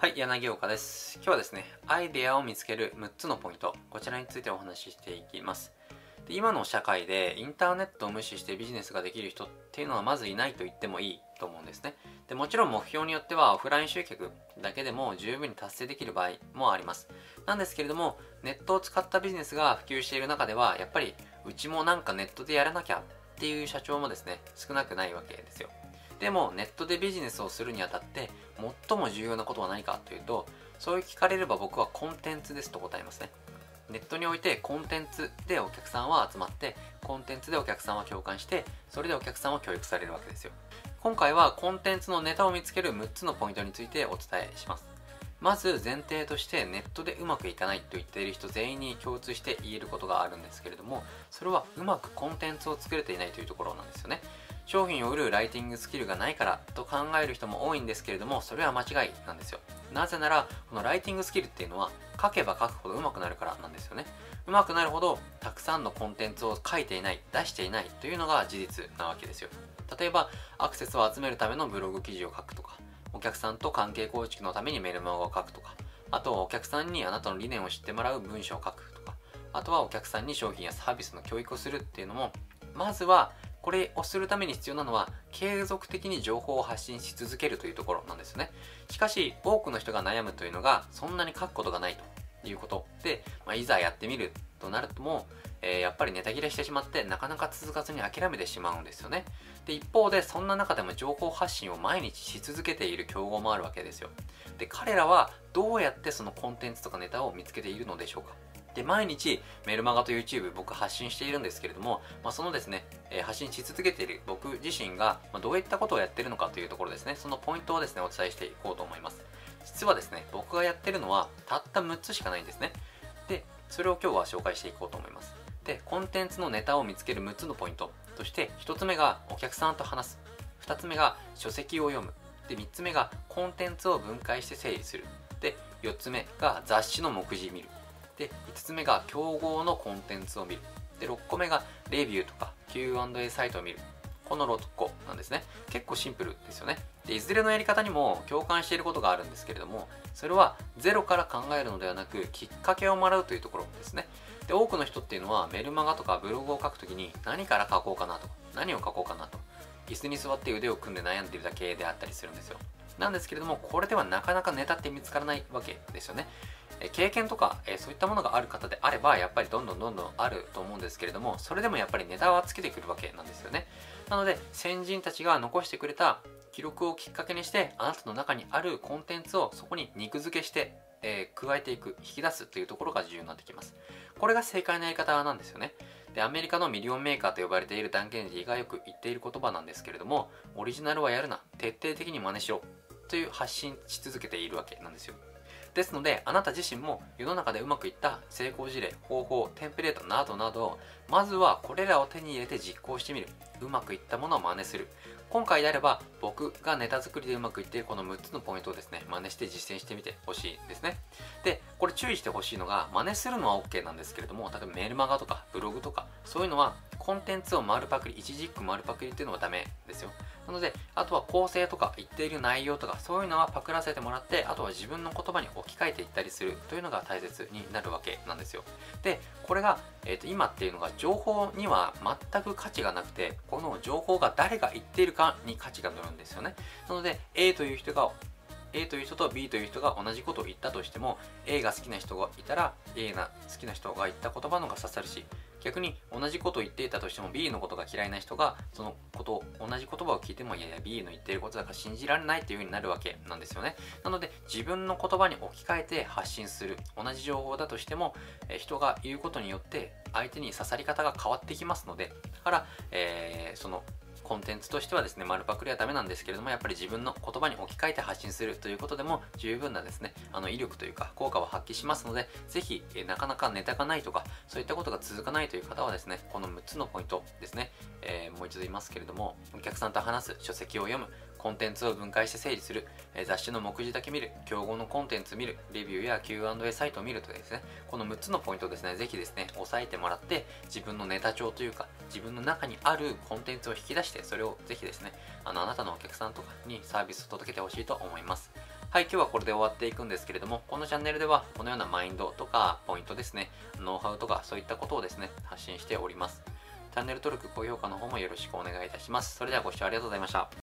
はい、柳岡です。今日はですね、アイデアを見つける6つのポイント、こちらについてお話ししていきます。で今の社会でインターネットを無視してビジネスができる人っていうのはまずいないと言ってもいいと思うんですね。でもちろん目標によってはオフライン集客だけでも十分に達成できる場合もあります。なんですけれども、ネットを使ったビジネスが普及している中では、やっぱりうちもなんかネットでやらなきゃっていう社長もですね、少なくないわけですよ。でもネットでビジネスをするにあたって最も重要なことは何かというとそう聞かれれば僕はコンテンツですと答えますね。ネットにおいてコンテンツでお客さんは集まってコンテンツでお客さんは共感してそれでお客さんは教育されるわけですよ。今回はコンテンツのネタを見つける6つのポイントについてお伝えします。まず前提としてネットでうまくいかないと言っている人全員に共通して言えることがあるんですけれどもそれはうまくコンテンツを作れていないというところなんですよね。商品を売るライティングスキルがないからと考える人も多いんですけれどもそれは間違いなんですよ。なぜならこのライティングスキルっていうのは書けば書くほど上手くなるからなんですよね。上手くなるほどたくさんのコンテンツを書いていない出していないというのが事実なわけですよ。例えばアクセスを集めるためのブログ記事を書くとかお客さんと関係構築のためにメルマガを書くとかあとはお客さんにあなたの理念を知ってもらう文章を書くとかあとはお客さんに商品やサービスの教育をするっていうのもまずはこれをするために必要なのは継続的に情報を発信し続けるというところなんですね。しかし多くの人が悩むというのがそんなに書くことがないということで、まあ、いざやってみるとなるともえー、やっぱりネタ切れしてしまってなかなか続かずに諦めてしまうんですよね。で一方でそんな中でも情報発信を毎日し続けている競合もあるわけですよ。で彼らはどうやってそのコンテンツとかネタを見つけているのでしょうか。で、毎日メルマガと YouTube 僕発信しているんですけれども、まあ、そのですね、えー、発信し続けている僕自身が、まあ、どういったことをやってるのかというところですね、そのポイントをですね、お伝えしていこうと思います。実はですね、僕がやってるのはたった6つしかないんですね。で、それを今日は紹介していこうと思います。で、コンテンツのネタを見つける6つのポイントとして、1つ目がお客さんと話す。2つ目が書籍を読む。で、3つ目がコンテンツを分解して整理する。で、4つ目が雑誌の目次見る。で5つ目が競合のコンテンツを見る。で6個目がレビューとか Q&A サイトを見る。この6個なんですね。結構シンプルですよね。でいずれのやり方にも共感していることがあるんですけれどもそれはゼロから考えるのではなくきっかけをもらうというところですね。で多くの人っていうのはメルマガとかブログを書くときに何から書こうかなと何を書こうかなと椅子に座って腕を組んで悩んでるだけであったりするんですよ。なんですけれどもこれではなかなかネタって見つからないわけですよね。経験とか、えそういったものがある方であればやっぱりどんどんどんどんあると思うんですけれどもそれでもやっぱりネタはつけてくるわけなんですよね。なので先人たちが残してくれた記録をきっかけにしてあなたの中にあるコンテンツをそこに肉付けして、えー、加えていく引き出すというところが重要になってきます。これが正解なやり方なんですよね。でアメリカのミリオンメーカーと呼ばれているダン・ケネディがよく言っている言葉なんですけれどもオリジナルはやるな徹底的に真似しろという発信し続けているわけなんですよ。ですのであなた自身も世の中でうまくいった成功事例方法テンプレートなどなどまずはこれらを手に入れて実行してみる。うまくいったものを真似する。今回であれば僕がネタ作りでうまくいっているこの6つのポイントをですね真似して実践してみてほしいですね。でこれ注意してほしいのが真似するのは OK なんですけれども例えばメールマガとかブログとかそういうのはコンテンツを丸パクリ一軸丸パクリっていうのはダメですよ。なのであとは構成とか言っている内容とかそういうのはパクらせてもらってあとは自分の言葉に置き換えていったりするというのが大切になるわけなんですよ。でこれが、えー、と今っていうのが情報には全く価値がなくてこの情報が誰が言っているかに価値が乗るんですよね。なので A という人が A という人と B という人が同じことを言ったとしても A が好きな人がいたら A が好きな人が言った言葉の方が刺さるし逆に同じことを言っていたとしても B のことが嫌いな人がそのことを同じ言葉を聞いてもいやいや B の言っていることだから信じられないという風になるわけなんですよね。なので自分の言葉に置き換えて発信する同じ情報だとしても、え人が言うことによって相手に刺さり方が変わってきますのでだから、えー、そのコンテンツとしてはですね、丸パクリはダメなんですけれども、やっぱり自分の言葉に置き換えて発信するということでも十分なですね、あの威力というか効果を発揮しますので、ぜひ、えなかなかネタがないとか、そういったことが続かないという方はですね、この6つのポイントですね、えー、もう一度言いますけれども、お客さんと話す、書籍を読む、コンテンツを分解して整理する、え雑誌の目次だけ見る、競合のコンテンツ見る、レビューや Q&A サイトを見るとですね、この6つのポイントをですね、ぜひですね、押さえてもらって、自分のネタ帳というか、自分の中にあるコンテンツを引き出して、それをぜひですね、あの、あなたのお客さんとかにサービスを届けてほしいと思います。はい、今日はこれで終わっていくんですけれども、このチャンネルではこのようなマインドとかポイントですね、ノウハウとかそういったことをですね、発信しております。チャンネル登録、高評価の方もよろしくお願いいたします。それではご視聴ありがとうございました。